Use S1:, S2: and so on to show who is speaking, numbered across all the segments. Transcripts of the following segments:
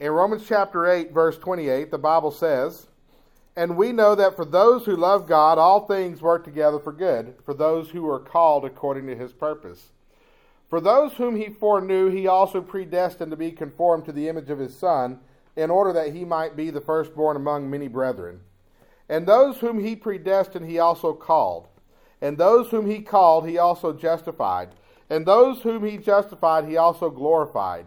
S1: In Romans chapter 8, verse 28, the Bible says, And we know that for those who love God, all things work together for good, for those who are called according to his purpose. For those whom he foreknew, he also predestined to be conformed to the image of his Son, in order that he might be the firstborn among many brethren. And those whom he predestined, he also called. And those whom he called, he also justified. And those whom he justified, he also glorified.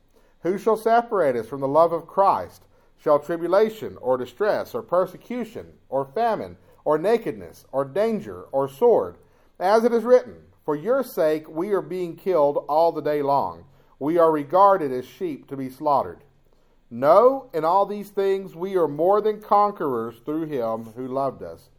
S1: Who shall separate us from the love of Christ? Shall tribulation, or distress, or persecution, or famine, or nakedness, or danger, or sword? As it is written, For your sake we are being killed all the day long. We are regarded as sheep to be slaughtered. No, in all these things we are more than conquerors through him who loved us.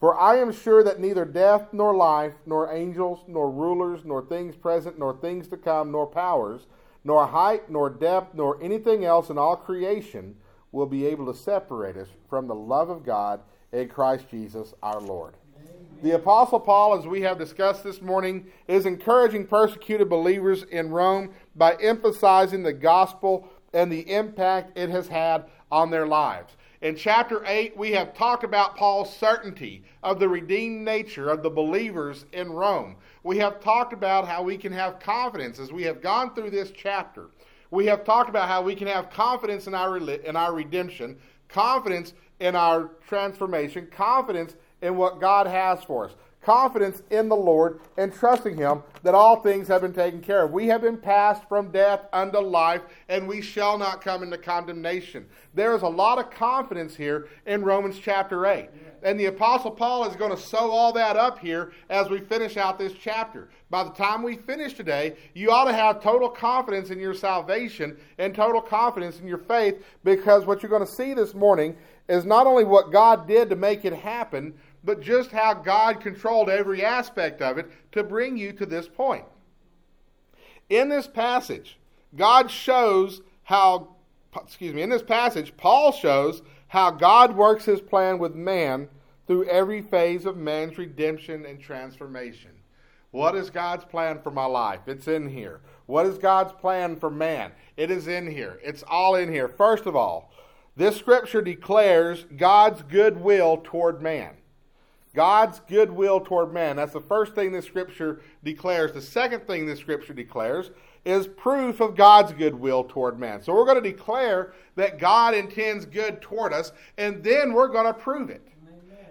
S1: For I am sure that neither death, nor life, nor angels, nor rulers, nor things present, nor things to come, nor powers, nor height, nor depth, nor anything else in all creation will be able to separate us from the love of God in Christ Jesus our Lord. The Apostle Paul, as we have discussed this morning, is encouraging persecuted believers in Rome by emphasizing the gospel and the impact it has had on their lives. In chapter 8, we have talked about Paul's certainty of the redeemed nature of the believers in Rome. We have talked about how we can have confidence as we have gone through this chapter. We have talked about how we can have confidence in our, in our redemption, confidence in our transformation, confidence in what God has for us confidence in the Lord and trusting Him that all things have been taken care of. We have been passed from death unto life, and we shall not come into condemnation. There is a lot of confidence here in Romans chapter 8. And the Apostle Paul is going to sew all that up here as we finish out this chapter. By the time we finish today, you ought to have total confidence in your salvation and total confidence in your faith because what you're going to see this morning is not only what God did to make it happen, but just how God controlled every aspect of it to bring you to this point. In this passage, God shows how, excuse me, in this passage, Paul shows how God works his plan with man through every phase of man's redemption and transformation. What is God's plan for my life? It's in here. What is God's plan for man? It is in here. It's all in here. First of all, this scripture declares God's goodwill toward man. God's goodwill toward man. That's the first thing this scripture declares. The second thing this scripture declares is proof of God's goodwill toward man. So we're going to declare that God intends good toward us, and then we're going to prove it.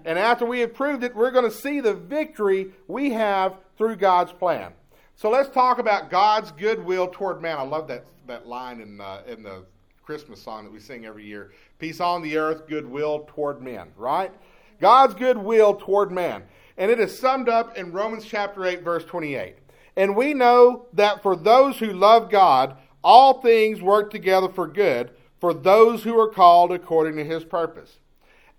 S1: And after we have proved it, we're going to see the victory we have through God's plan. So let's talk about God's goodwill toward man. I love that, that line in, uh, in the Christmas song that we sing every year. Peace on the earth, goodwill toward men, right? God's goodwill toward man. And it is summed up in Romans chapter 8, verse 28. And we know that for those who love God, all things work together for good for those who are called according to his purpose.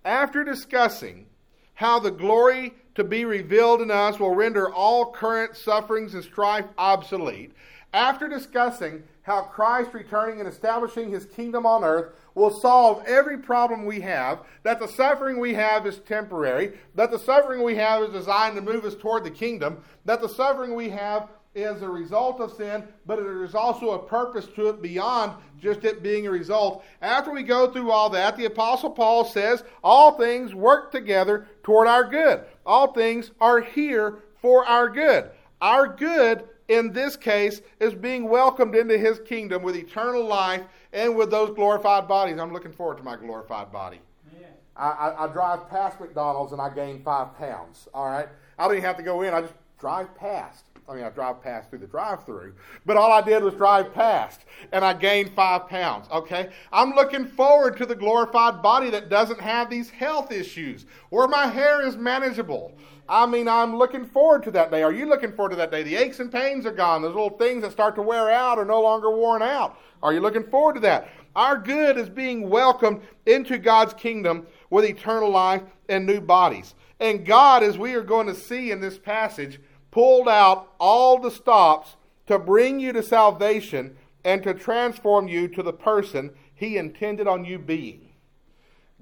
S1: After discussing how the glory to be revealed in us will render all current sufferings and strife obsolete, after discussing how Christ returning and establishing his kingdom on earth will solve every problem we have, that the suffering we have is temporary, that the suffering we have is designed to move us toward the kingdom, that the suffering we have is a result of sin, but there is also a purpose to it beyond just it being a result. After we go through all that, the Apostle Paul says all things work together toward our good. All things are here for our good. Our good in this case is being welcomed into his kingdom with eternal life and with those glorified bodies. I'm looking forward to my glorified body. Yeah. I, I, I, drive past McDonald's and I gain five pounds. All right, I don't even have to go in. I just drive past. I mean, I drive past through the drive-through, but all I did was drive past, and I gained five pounds. Okay, I'm looking forward to the glorified body that doesn't have these health issues, where my hair is manageable, I mean, I'm looking forward to that day. Are you looking forward to that day? The aches and pains are gone. Those little things that start to wear out are no longer worn out. Are you looking forward to that? Our good is being welcomed into God's kingdom with eternal life and new bodies. And God, as we are going to see in this passage, pulled out all the stops to bring you to salvation and to transform you to the person He intended on you being.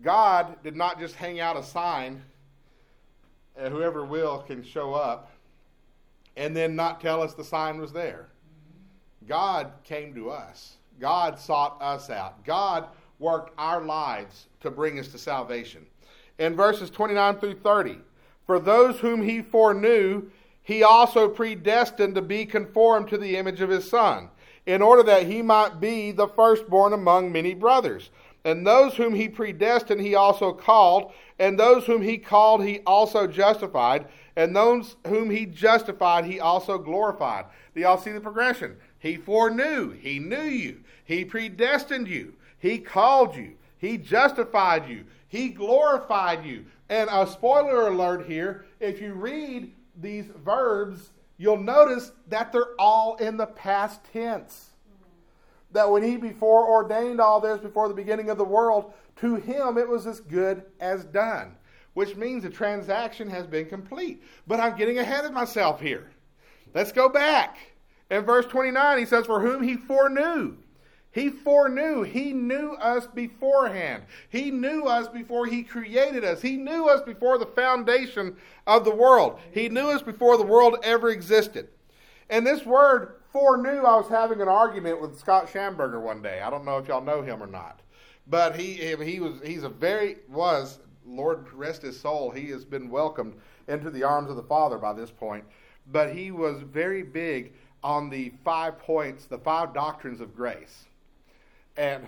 S1: God did not just hang out a sign, Uh, whoever will can show up, and then not tell us the sign was there. God came to us. God sought us out. God worked our lives to bring us to salvation. In verses 29 through 30, for those whom he foreknew, he also predestined to be conformed to the image of his Son, in order that he might be the firstborn among many brothers. And those whom he predestined, he also called. And those whom he called, he also justified. And those whom he justified, he also glorified. Do y'all see the progression? He foreknew. He knew you. He predestined you. He called you. He justified you. He glorified you. And a spoiler alert here if you read these verbs, you'll notice that they're all in the past tense that when he before ordained all this before the beginning of the world, to him it was as good as done, which means the transaction has been complete. But I'm getting ahead of myself here. Let's go back. In verse 29, he says, For whom he foreknew. He foreknew. He knew us beforehand. He knew us before He created us. He knew us before the foundation of the world. He knew us before the world ever existed. And this word foreknew I was having an argument with Scott Schamberger one day. I don't know if y'all know him or not, but he he was he's a very was Lord rest his soul. He has been welcomed into the arms of the Father by this point, but he was very big on the five points, the five doctrines of grace, and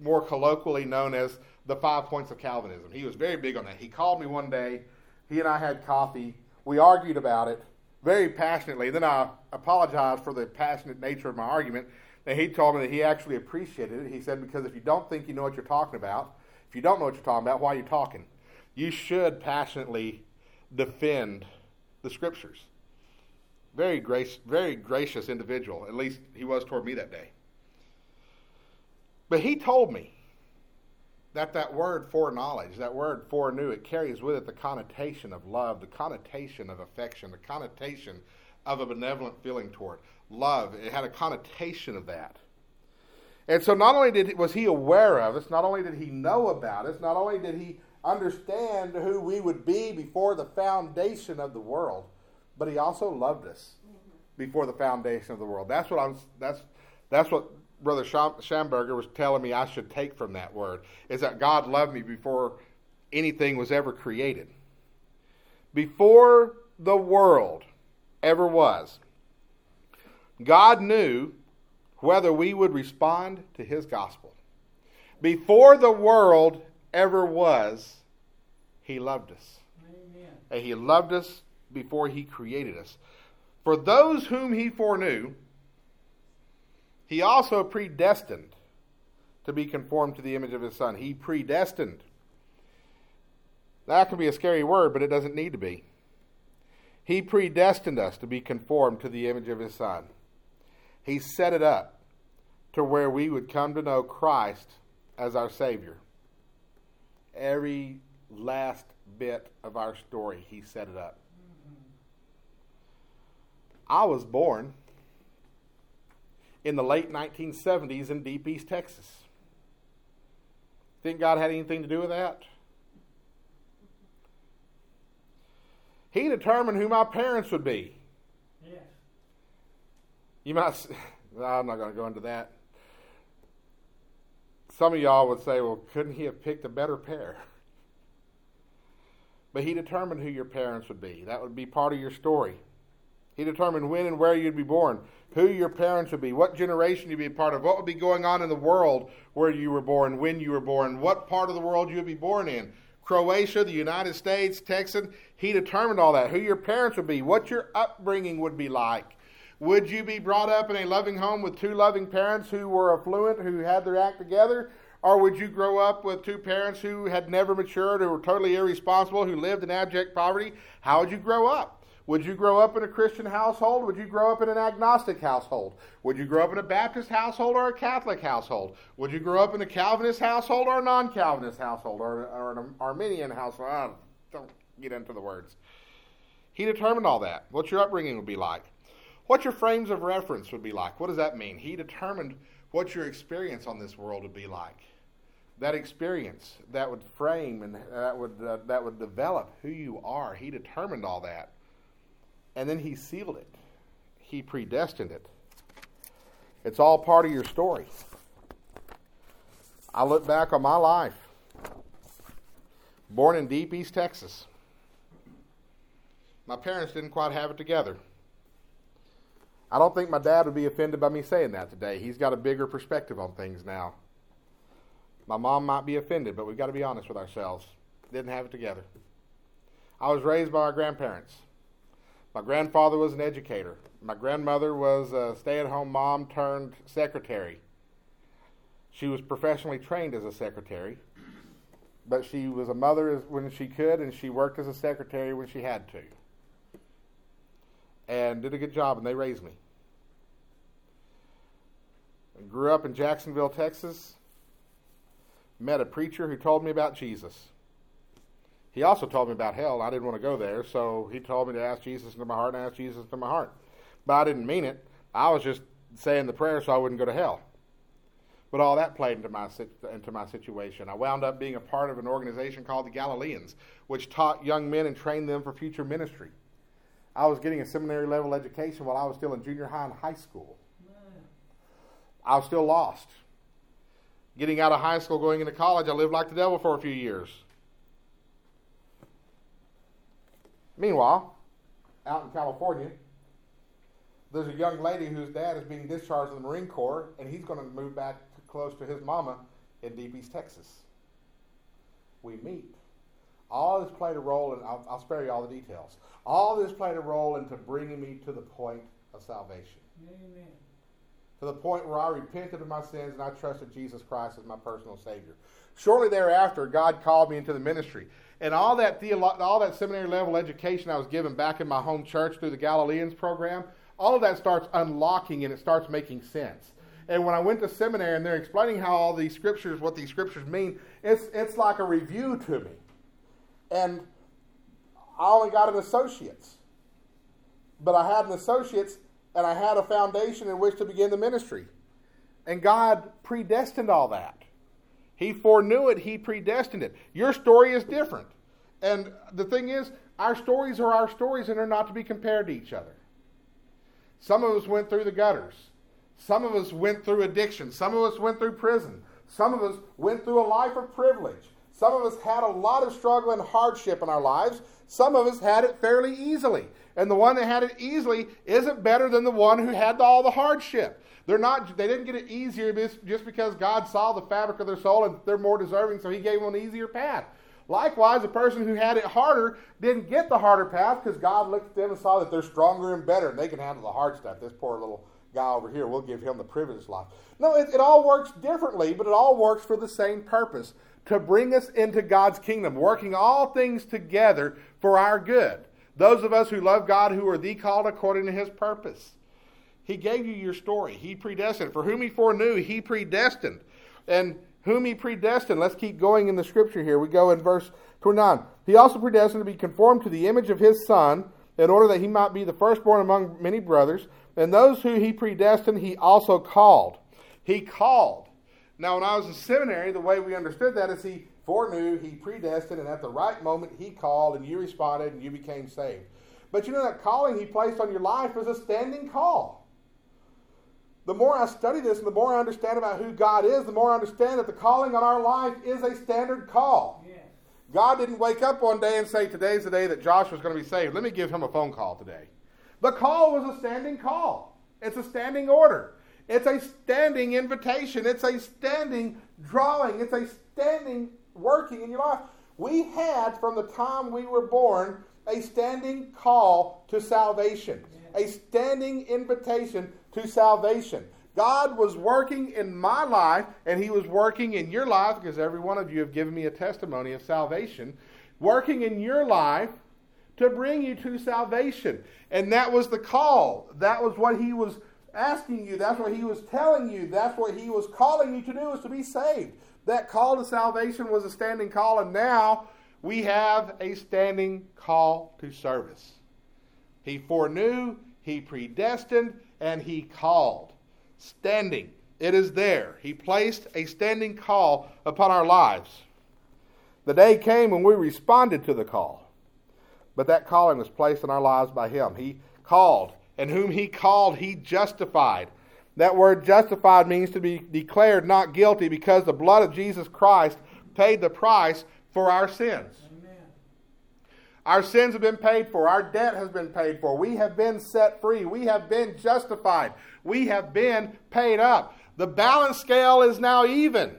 S1: more colloquially known as the five points of Calvinism. He was very big on that. He called me one day. He and I had coffee. We argued about it very passionately. Then I apologized for the passionate nature of my argument. And he told me that he actually appreciated it. He said, because if you don't think you know what you're talking about, if you don't know what you're talking about, why are you talking? You should passionately defend the scriptures. Very grace, very gracious individual. At least he was toward me that day. But he told me that that word foreknowledge, that word foreknew, it carries with it the connotation of love, the connotation of affection, the connotation of a benevolent feeling toward love. It had a connotation of that. And so not only did he, was he aware of us, not only did he know about us, not only did he understand who we would be before the foundation of the world, but he also loved us mm-hmm. before the foundation of the world. That's what I'm that's that's what Brother Schamberger was telling me I should take from that word is that God loved me before anything was ever created. Before the world ever was, God knew whether we would respond to his gospel. Before the world ever was, he loved us. Amen. And he loved us before he created us. For those whom he foreknew, he also predestined to be conformed to the image of his son. He predestined. That can be a scary word, but it doesn't need to be. He predestined us to be conformed to the image of his son. He set it up to where we would come to know Christ as our Savior. Every last bit of our story, he set it up. I was born in the late 1970s in Deep East Texas. Think God had anything to do with that? He determined who my parents would be. Yes. You might. I'm not going to go into that. Some of y'all would say, well, couldn't he have picked a better pair? But he determined who your parents would be. That would be part of your story. He determined when and where you'd be born, who your parents would be, what generation you'd be a part of, what would be going on in the world where you were born, when you were born, what part of the world you would be born in. Croatia, the United States, Texan, he determined all that. Who your parents would be, what your upbringing would be like. Would you be brought up in a loving home with two loving parents who were affluent, who had their act together? Or would you grow up with two parents who had never matured, who were totally irresponsible, who lived in abject poverty? How would you grow up? Would you grow up in a Christian household? Would you grow up in an agnostic household? Would you grow up in a Baptist household or a Catholic household? Would you grow up in a Calvinist household or a non Calvinist household or, or, an Arminian household? I don't get into the words. He determined all that. What your upbringing would be like. What your frames of reference would be like. What does that mean? He determined what your experience on this world would be like. That experience that would frame and that would uh, that would develop who you are. He determined all that and then he sealed it. He predestined it. It's all part of your story. I look back on my life. Born in deep East Texas. My parents didn't quite have it together. I don't think my dad would be offended by me saying that today. He's got a bigger perspective on things now. My mom might be offended, but we've got to be honest with ourselves. Didn't have it together. I was raised by my grandparents. My grandfather was an educator. My grandmother was a stay at home mom turned secretary. She was professionally trained as a secretary, but she was a mother when she could, and she worked as a secretary when she had to. And did a good job, and they raised me. I grew up in Jacksonville, Texas. Met a preacher who told me about Jesus. He also told me about hell. I didn't want to go there, so he told me to ask Jesus into my heart, and ask Jesus into my heart. But I didn't mean it. I was just saying the prayer so I wouldn't go to hell. But all that played into my into my situation. I wound up being a part of an organization called the Galileans, which taught young men and trained them for future ministry. I was getting a seminary level education while I was still in junior high and high school. I was still lost. Getting out of high school, going into college, I lived like the devil for a few years. Meanwhile, out in California, there's a young lady whose dad is being discharged from the Marine Corps, and he's going to move back to close to his mama in Deep East, Texas. We meet. All this played a role, and I'll, I'll, spare you all the details. All this played a role into bringing me to the point of salvation. Amen. To the point where I repented of my sins and I trusted Jesus Christ as my personal Savior. Shortly thereafter, God called me into the ministry. And all that, theolo- all that seminary level education I was given back in my home church through the Galileans program, all of that starts unlocking and it starts making sense. And when I went to seminary and they're explaining how all these scriptures, what these scriptures mean, it's, it's like a review to me. And I only got an associate's. But I had an associate's and I had a foundation in which to begin the ministry. And God predestined all that. He foreknew it, He predestined it. Your story is different. And the thing is, our stories are our stories and they're not to be compared to each other. Some of us went through the gutters. Some of us went through addiction. Some of us went through prison. Some of us went through a life of privilege. Some of us had a lot of struggle and hardship in our lives. Some of us had it fairly easily. And the one that had it easily isn't better than the one who had all the hardship. They're not, they didn't get it easier just because God saw the fabric of their soul and they're more deserving, so He gave them an easier path. Likewise, the person who had it harder didn't get the harder path because God looked at them and saw that they're stronger and better and they can handle the hard stuff. This poor little guy over here, we'll give him the privileged life. No, it, it all works differently, but it all works for the same purpose to bring us into God's kingdom, working all things together for our good. Those of us who love God, who are the called according to His purpose. He gave you your story. He predestined. For whom he foreknew, he predestined. And whom he predestined, let's keep going in the scripture here. We go in verse 29. He also predestined to be conformed to the image of his son, in order that he might be the firstborn among many brothers. And those who he predestined, he also called. He called. Now, when I was in seminary, the way we understood that is he foreknew, he predestined, and at the right moment he called, and you responded, and you became saved. But you know that calling he placed on your life was a standing call the more I study this and the more I understand about who God is, the more I understand that the calling on our life is a standard call. Yes. God didn't wake up one day and say, Today's the day that Joshua's going to be saved. Let me give him a phone call today. The call was a standing call, it's a standing order, it's a standing invitation, it's a standing drawing, it's a standing working in your life. We had, from the time we were born, a standing call to salvation, yes. a standing invitation to salvation. God was working in my life, and He was working in your life, because every one of you have given me a testimony of salvation, working in your life to bring you to salvation. And that was the call. That was what he was asking you. That's what he was telling you. That's what he was calling you to do is to be saved. That call to salvation was a standing call, and now we have a standing call to service. He foreknew, he predestined, and he called. Standing. It is there. He placed a standing call upon our lives. The day came when we responded to the call. But that calling was placed in our lives by him. He called, and whom he called, he justified. That word justified means to be declared not guilty because the blood of Jesus Christ paid the price for our sins. Our sins have been paid for. Our debt has been paid for. We have been set free. We have been justified. We have been paid up. The balance scale is now even.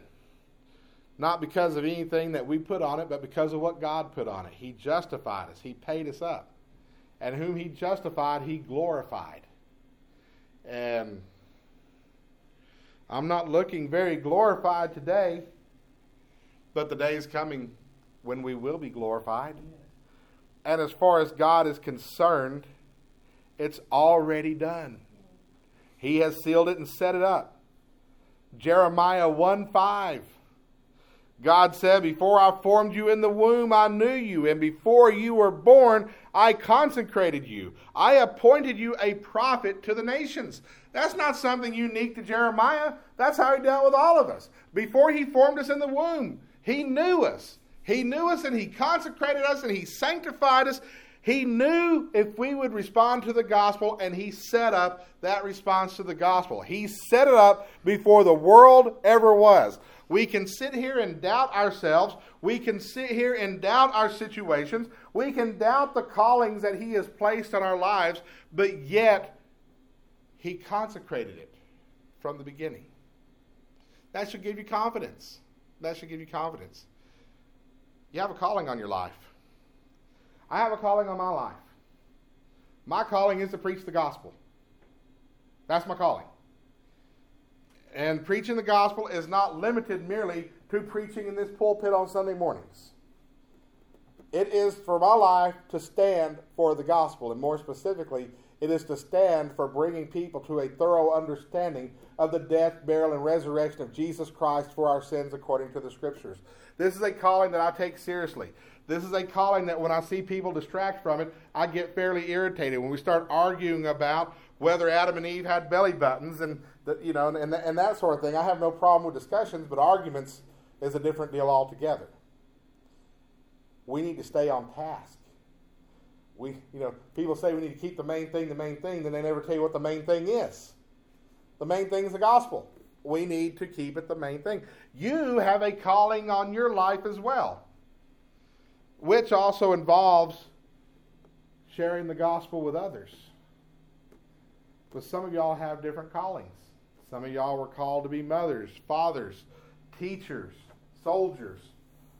S1: Not because of anything that we put on it, but because of what God put on it. He justified us, He paid us up. And whom He justified, He glorified. And I'm not looking very glorified today, but the day is coming when we will be glorified. And as far as God is concerned, it's already done. He has sealed it and set it up. Jeremiah 1 5 God said, Before I formed you in the womb, I knew you, and before you were born, I consecrated you. I appointed you a prophet to the nations. That's not something unique to Jeremiah. That's how he dealt with all of us. Before he formed us in the womb, he knew us. He knew us and he consecrated us and he sanctified us. He knew if we would respond to the gospel, and he set up that response to the gospel. He set it up before the world ever was. We can sit here and doubt ourselves. We can sit here and doubt our situations. We can doubt the callings that He has placed on our lives, but yet He consecrated it from the beginning. That should give you confidence. That should give you confidence. You have a calling on your life. I have a calling on my life. My calling is to preach the gospel. That's my calling. And preaching the gospel is not limited merely to preaching in this pulpit on Sunday mornings. It is for my life to stand for the gospel, and more specifically, it is to stand for bringing people to a thorough understanding of the death, burial, and resurrection of Jesus Christ for our sins according to the Scriptures. This is a calling that I take seriously. This is a calling that when I see people distract from it, I get fairly irritated. When we start arguing about whether Adam and Eve had belly buttons and that you know and, and that sort of thing. I have no problem with discussions, but arguments is a different deal altogether. We need to stay on task. We, you know, people say we need to keep the main thing the main thing, then they never tell you what the main thing is. The main thing is the gospel. We need to keep it the main thing. You have a calling on your life as well, which also involves sharing the gospel with others. But some of y'all have different callings. Some of y'all were called to be mothers, fathers, teachers, soldiers,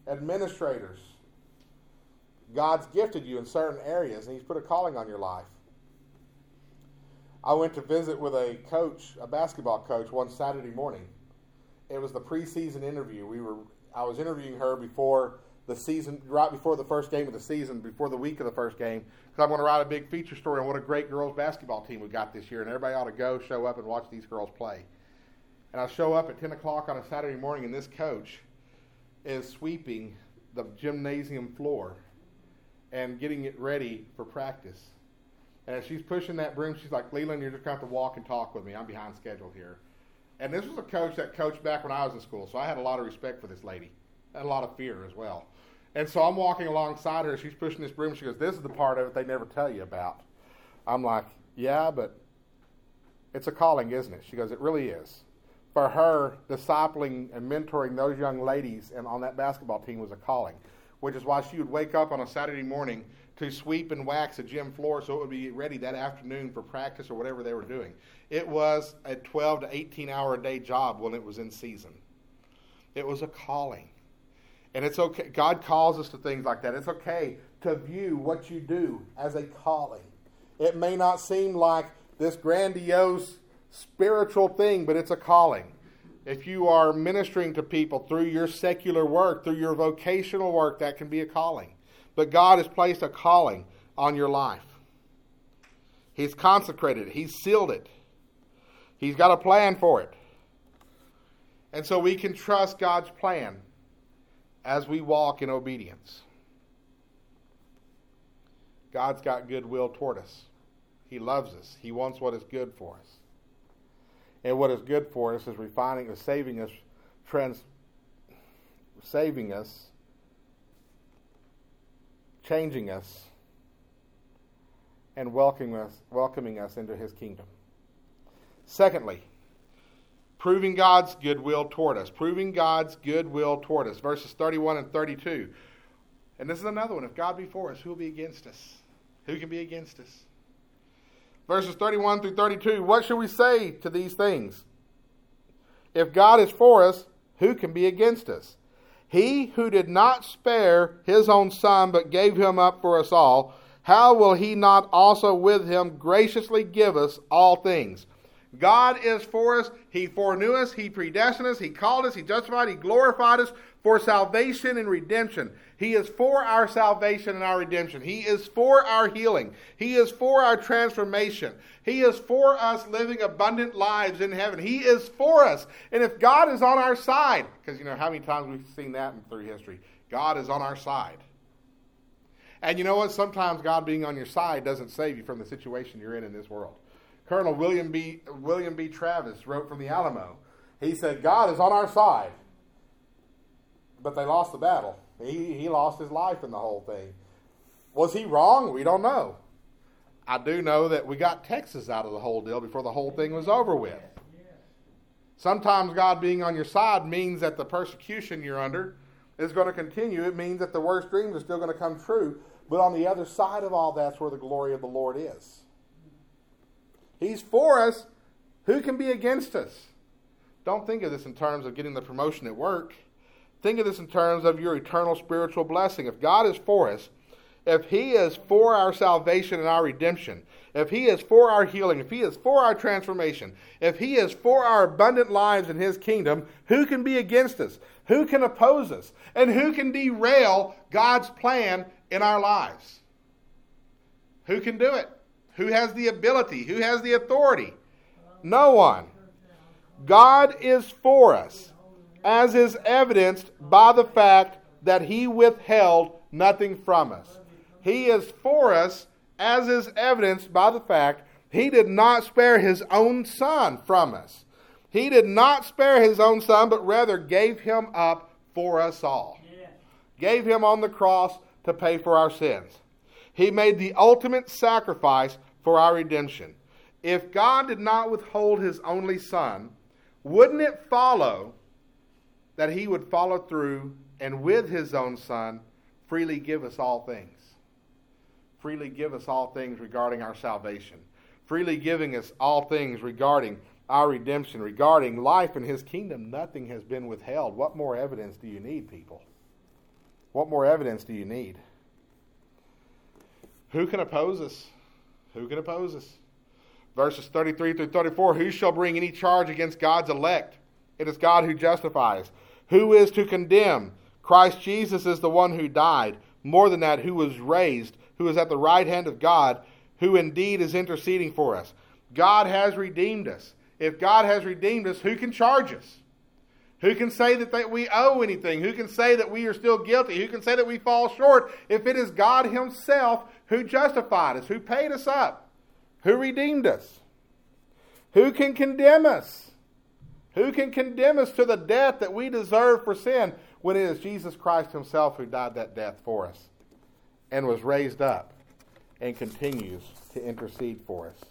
S1: administrators. God's gifted you in certain areas, and He's put a calling on your life. I went to visit with a coach, a basketball coach, one Saturday morning. It was the preseason interview. We were I was interviewing her before the season, right before the first game of the season, before the week of the first game, because I'm going to write a big feature story on what a great girls basketball team we got this year, and everybody ought to go, show up, and watch these girls play. And I show up at 10 o'clock on a Saturday morning, and this coach is sweeping the gymnasium floor and getting it ready for practice. And as she's pushing that broom, she's like, Leland, you're just going to have to walk and talk with me. I'm behind schedule here. And this was a coach that coached back when I was in school, so I had a lot of respect for this lady and a lot of fear as well. And so I'm walking alongside her. She's pushing this broom. She goes, This is the part of it they never tell you about. I'm like, Yeah, but it's a calling, isn't it? She goes, It really is. For her, discipling and mentoring those young ladies and on that basketball team was a calling, which is why she would wake up on a Saturday morning to sweep and wax a gym floor so it would be ready that afternoon for practice or whatever they were doing. It was a 12 to 18 hour a day job when it was in season. It was a calling. And it's okay. God calls us to things like that. It's okay to view what you do as a calling. It may not seem like this grandiose spiritual thing, but it's a calling. If you are ministering to people through your secular work, through your vocational work, that can be a calling. But God has placed a calling on your life. He's consecrated it, He's sealed it, He's got a plan for it. And so we can trust God's plan as we walk in obedience. God's got goodwill toward us. He loves us. He wants what is good for us. And what is good for us is refining us, saving us, trans, saving us, changing us, and welcoming us, welcoming us into his kingdom. Secondly, proving God's goodwill toward us. Proving God's goodwill toward us. Verses 31 and 32. And this is another one. If God be for us, who will be against us? Who can be against us? Verses 31 through 32. What should we say to these things? If God is for us, who can be against us? He who did not spare his own son, but gave him up for us all, how will he not also with him graciously give us all things? God is for us. He foreknew us. He predestined us. He called us. He justified. He glorified us for salvation and redemption. He is for our salvation and our redemption. He is for our healing. He is for our transformation. He is for us living abundant lives in heaven. He is for us. And if God is on our side, because you know how many times we've seen that in through history, God is on our side. And you know what? Sometimes God being on your side doesn't save you from the situation you're in in this world. Colonel William B. William B. Travis wrote from the Alamo. He said, God is on our side. But they lost the battle. He, he lost his life in the whole thing. Was he wrong? We don't know. I do know that we got Texas out of the whole deal before the whole thing was over with. Sometimes God being on your side means that the persecution you're under is going to continue. It means that the worst dreams are still going to come true. But on the other side of all that's where the glory of the Lord is. He's for us. Who can be against us? Don't think of this in terms of getting the promotion at work. Think of this in terms of your eternal spiritual blessing. If God is for us, if He is for our salvation and our redemption, if He is for our healing, if He is for our transformation, if He is for our abundant lives in His kingdom, who can be against us? Who can oppose us? And who can derail God's plan in our lives? Who can do it? Who has the ability? Who has the authority? No one. God is for us, as is evidenced by the fact that He withheld nothing from us. He is for us, as is evidenced by the fact He did not spare His own Son from us. He did not spare His own Son, but rather gave Him up for us all. Gave Him on the cross to pay for our sins. He made the ultimate sacrifice for our redemption. If God did not withhold his only son, wouldn't it follow that he would follow through and with his own son freely give us all things? Freely give us all things regarding our salvation. Freely giving us all things regarding our redemption, regarding life in his kingdom. Nothing has been withheld. What more evidence do you need, people? What more evidence do you need? Who can oppose us? Who can oppose us? Verses 33 through 34 Who shall bring any charge against God's elect? It is God who justifies. Who is to condemn? Christ Jesus is the one who died. More than that, who was raised, who is at the right hand of God, who indeed is interceding for us. God has redeemed us. If God has redeemed us, who can charge us? Who can say that we owe anything? Who can say that we are still guilty? Who can say that we fall short if it is God Himself who justified us, who paid us up, who redeemed us? Who can condemn us? Who can condemn us to the death that we deserve for sin when it is Jesus Christ Himself who died that death for us and was raised up and continues to intercede for us?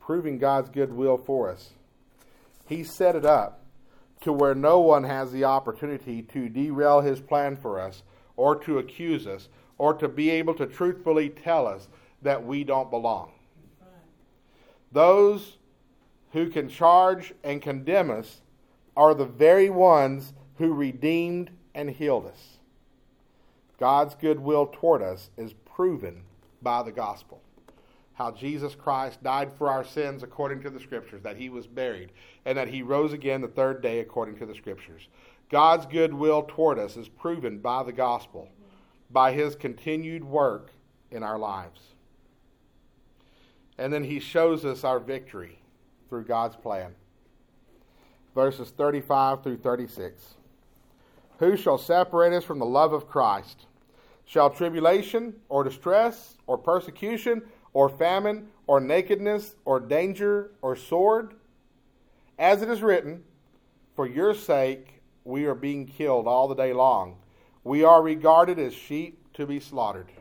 S1: Proving God's goodwill for us. He set it up to where no one has the opportunity to derail his plan for us or to accuse us or to be able to truthfully tell us that we don't belong. Those who can charge and condemn us are the very ones who redeemed and healed us. God's goodwill toward us is proven by the gospel how Jesus Christ died for our sins according to the Scriptures, that he was buried, and that he rose again the third day according to the Scriptures. God's goodwill toward us is proven by the gospel, by his continued work in our lives. And then he shows us our victory through God's plan. Verses 35 through 36. Who shall separate us from the love of Christ? Shall tribulation, or distress, or persecution, or famine, or nakedness, or danger, or sword? As it is written, For your sake we are being killed all the day long. We are regarded as sheep to be slaughtered.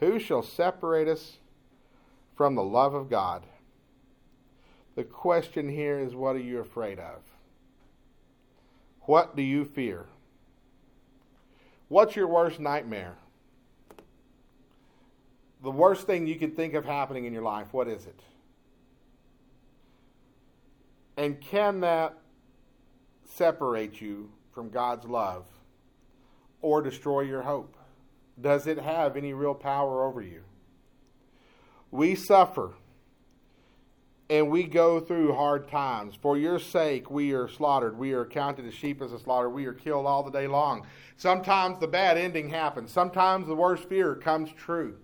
S1: Who shall separate us from the love of God? The question here is what are you afraid of? What do you fear? What's your worst nightmare? The worst thing you can think of happening in your life, what is it? And can that separate you from God's love or destroy your hope? Does it have any real power over you? We suffer and we go through hard times. For your sake, we are slaughtered. We are counted as sheep as a slaughter. We are killed all the day long. Sometimes the bad ending happens. Sometimes the worst fear comes true.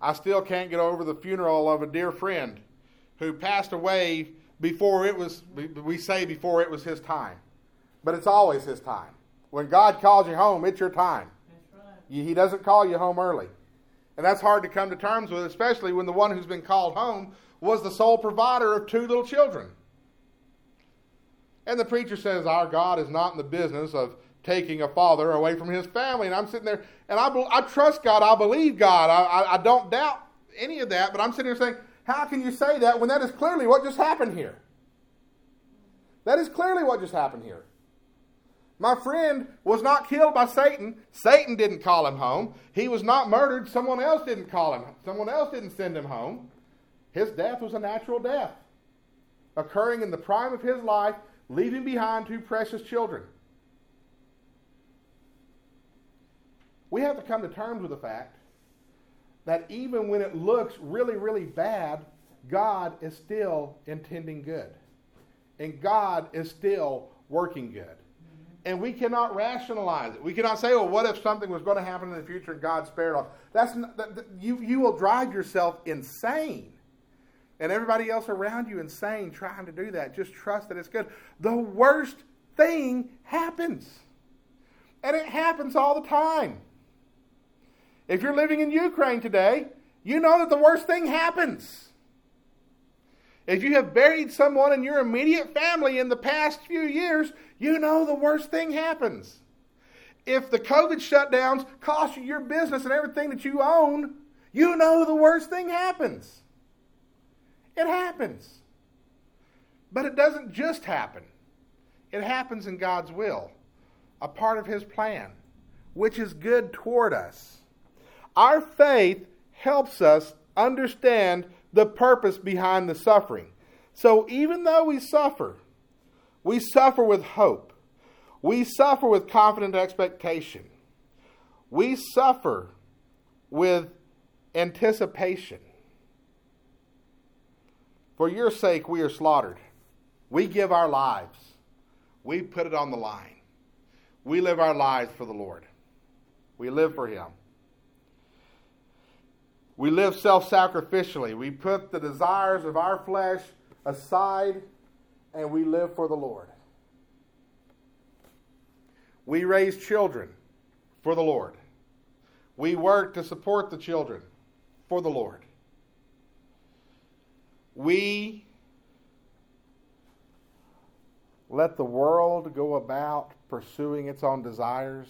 S1: I still can't get over the funeral of a dear friend who passed away before it was, we say before it was his time. But it's always his time. When God calls you home, it's your time. Right. He doesn't call you home early. And that's hard to come to terms with, especially when the one who's been called home was the sole provider of two little children. And the preacher says, Our God is not in the business of taking a father away from his family. And I'm sitting there, and I, I trust God, I believe God, I, I, I don't doubt any of that, but I'm sitting here saying, How can you say that when that is clearly what just happened here? That is clearly what just happened here. My friend was not killed by Satan. Satan didn't call him home. He was not murdered. Someone else didn't call him. Someone else didn't send him home. His death was a natural death, occurring in the prime of his life, leaving behind two precious children. We have to come to terms with the fact that even when it looks really, really bad, God is still intending good. And God is still working good and we cannot rationalize it. We cannot say, "Well, what if something was going to happen in the future and God spared us?" That's not, that, that, you. You will drive yourself insane, and everybody else around you insane trying to do that. Just trust that it's good. The worst thing happens, and it happens all the time. If you're living in Ukraine today, you know that the worst thing happens. If you have buried someone in your immediate family in the past few years, you know the worst thing happens. If the COVID shutdowns cost you your business and everything that you own, you know the worst thing happens. It happens. But it doesn't just happen, it happens in God's will, a part of His plan, which is good toward us. Our faith helps us understand the purpose behind the suffering. So even though we suffer, we suffer with hope. We suffer with confident expectation. We suffer with anticipation. For your sake, we are slaughtered. We give our lives. We put it on the line. We live our lives for the Lord. We live for Him. We live self sacrificially. We put the desires of our flesh aside and we live for the Lord. We raise children for the Lord. We work to support the children for the Lord. We let the world go about pursuing its own desires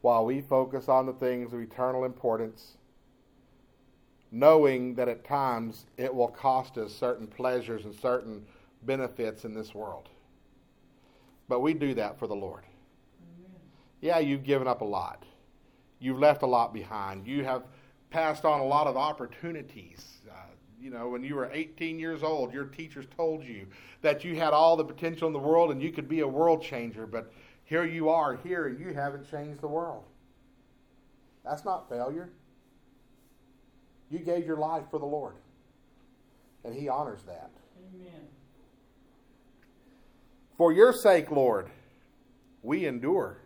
S1: while we focus on the things of eternal importance, knowing that at times it will cost us certain pleasures and certain benefits in this world. But we do that for the Lord. Amen. Yeah, you've given up a lot. You've left a lot behind. You have passed on a lot of opportunities. Uh, you know, when you were 18 years old, your teachers told you that you had all the potential in the world and you could be a world changer, but here you are here and you haven't changed the world. That's not failure. You gave your life for the Lord, and He honors that. Amen. For your sake, Lord, we endure.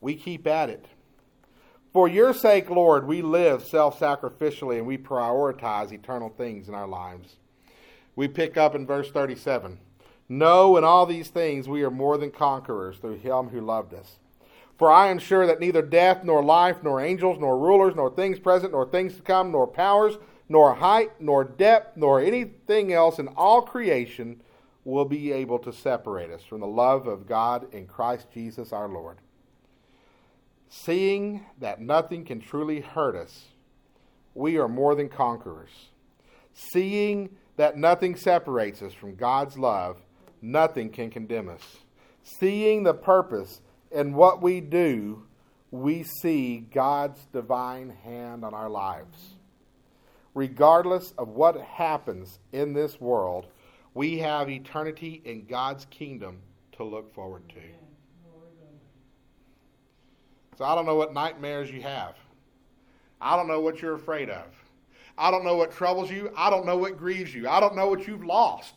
S1: We keep at it. For your sake, Lord, we live self sacrificially and we prioritize eternal things in our lives. We pick up in verse 37 No, in all these things we are more than conquerors through him who loved us. For I am sure that neither death, nor life, nor angels, nor rulers, nor things present, nor things to come, nor powers, nor height, nor depth, nor anything else in all creation will be able to separate us from the love of God in Christ Jesus our Lord. Seeing that nothing can truly hurt us, we are more than conquerors. Seeing that nothing separates us from God's love, nothing can condemn us. Seeing the purpose in what we do, we see God's divine hand on our lives. Regardless of what happens in this world, we have eternity in God's kingdom to look forward to. So I don't know what nightmares you have. I don't know what you're afraid of. I don't know what troubles you. I don't know what grieves you. I don't know what you've lost.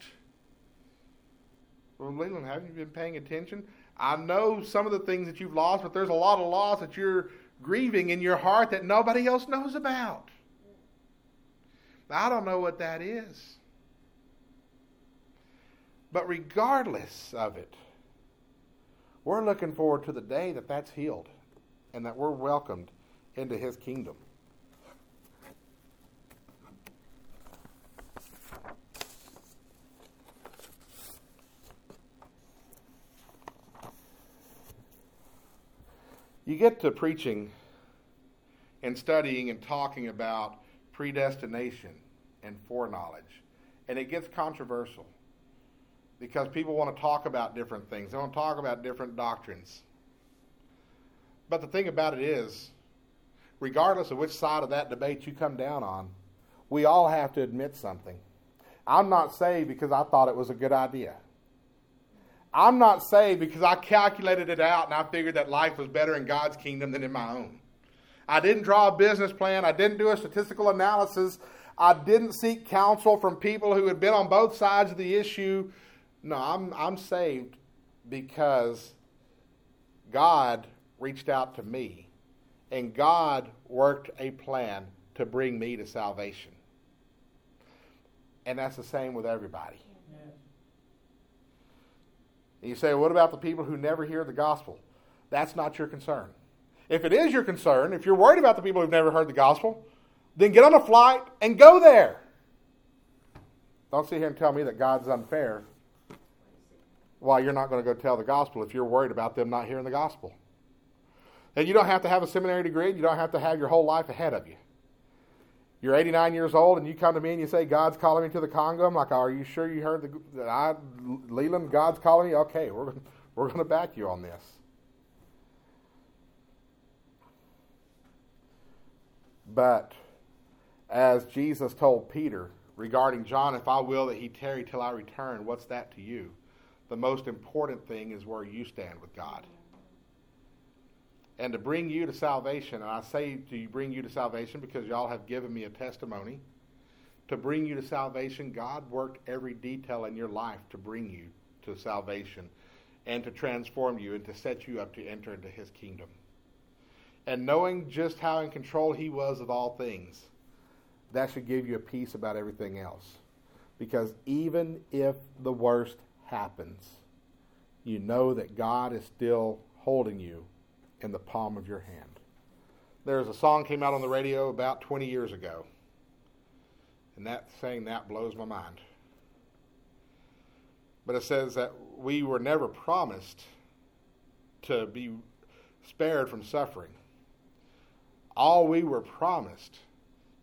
S1: Well, Leland, haven't you been paying attention? I know some of the things that you've lost, but there's a lot of loss that you're grieving in your heart that nobody else knows about. I don't know what that is. But regardless of it, we're looking forward to the day that that's healed and that we're welcomed into his kingdom. You get to preaching and studying and talking about predestination and foreknowledge, and it gets controversial because people want to talk about different things. They want to talk about different doctrines. But the thing about it is, regardless of which side of that debate you come down on, we all have to admit something. I'm not saved because I thought it was a good idea. I'm not saved because I calculated it out and I figured that life was better in God's kingdom than in my own. I didn't draw a business plan. I didn't do a statistical analysis. I didn't seek counsel from people who had been on both sides of the issue. No, I'm, I'm saved because God reached out to me, and God worked a plan to bring me to salvation. And that's the same with everybody. And you say, what about the people who never hear the gospel? That's not your concern. If it is your concern, if you're worried about the people who've never heard the gospel, then get on a flight and go there. Don't sit here and tell me that God's unfair while you're not going to go tell the gospel if you're worried about them not hearing the gospel. And you don't have to have a seminary degree. You don't have to have your whole life ahead of you. You're 89 years old, and you come to me and you say, "God's calling me to the Congo." I'm like, "Are you sure you heard the, that I, Leland, God's calling me?" Okay, we're we're going to back you on this. But as Jesus told Peter regarding John, if I will that he tarry till I return, what's that to you? The most important thing is where you stand with God and to bring you to salvation. And I say to bring you to salvation because y'all have given me a testimony. To bring you to salvation, God worked every detail in your life to bring you to salvation and to transform you and to set you up to enter into his kingdom. And knowing just how in control he was of all things, that should give you a peace about everything else. Because even if the worst happens, you know that God is still holding you in the palm of your hand. There's a song came out on the radio about 20 years ago. And that saying that blows my mind. But it says that we were never promised to be spared from suffering. All we were promised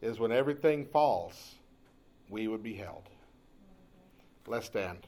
S1: is when everything falls, we would be held. Let's stand.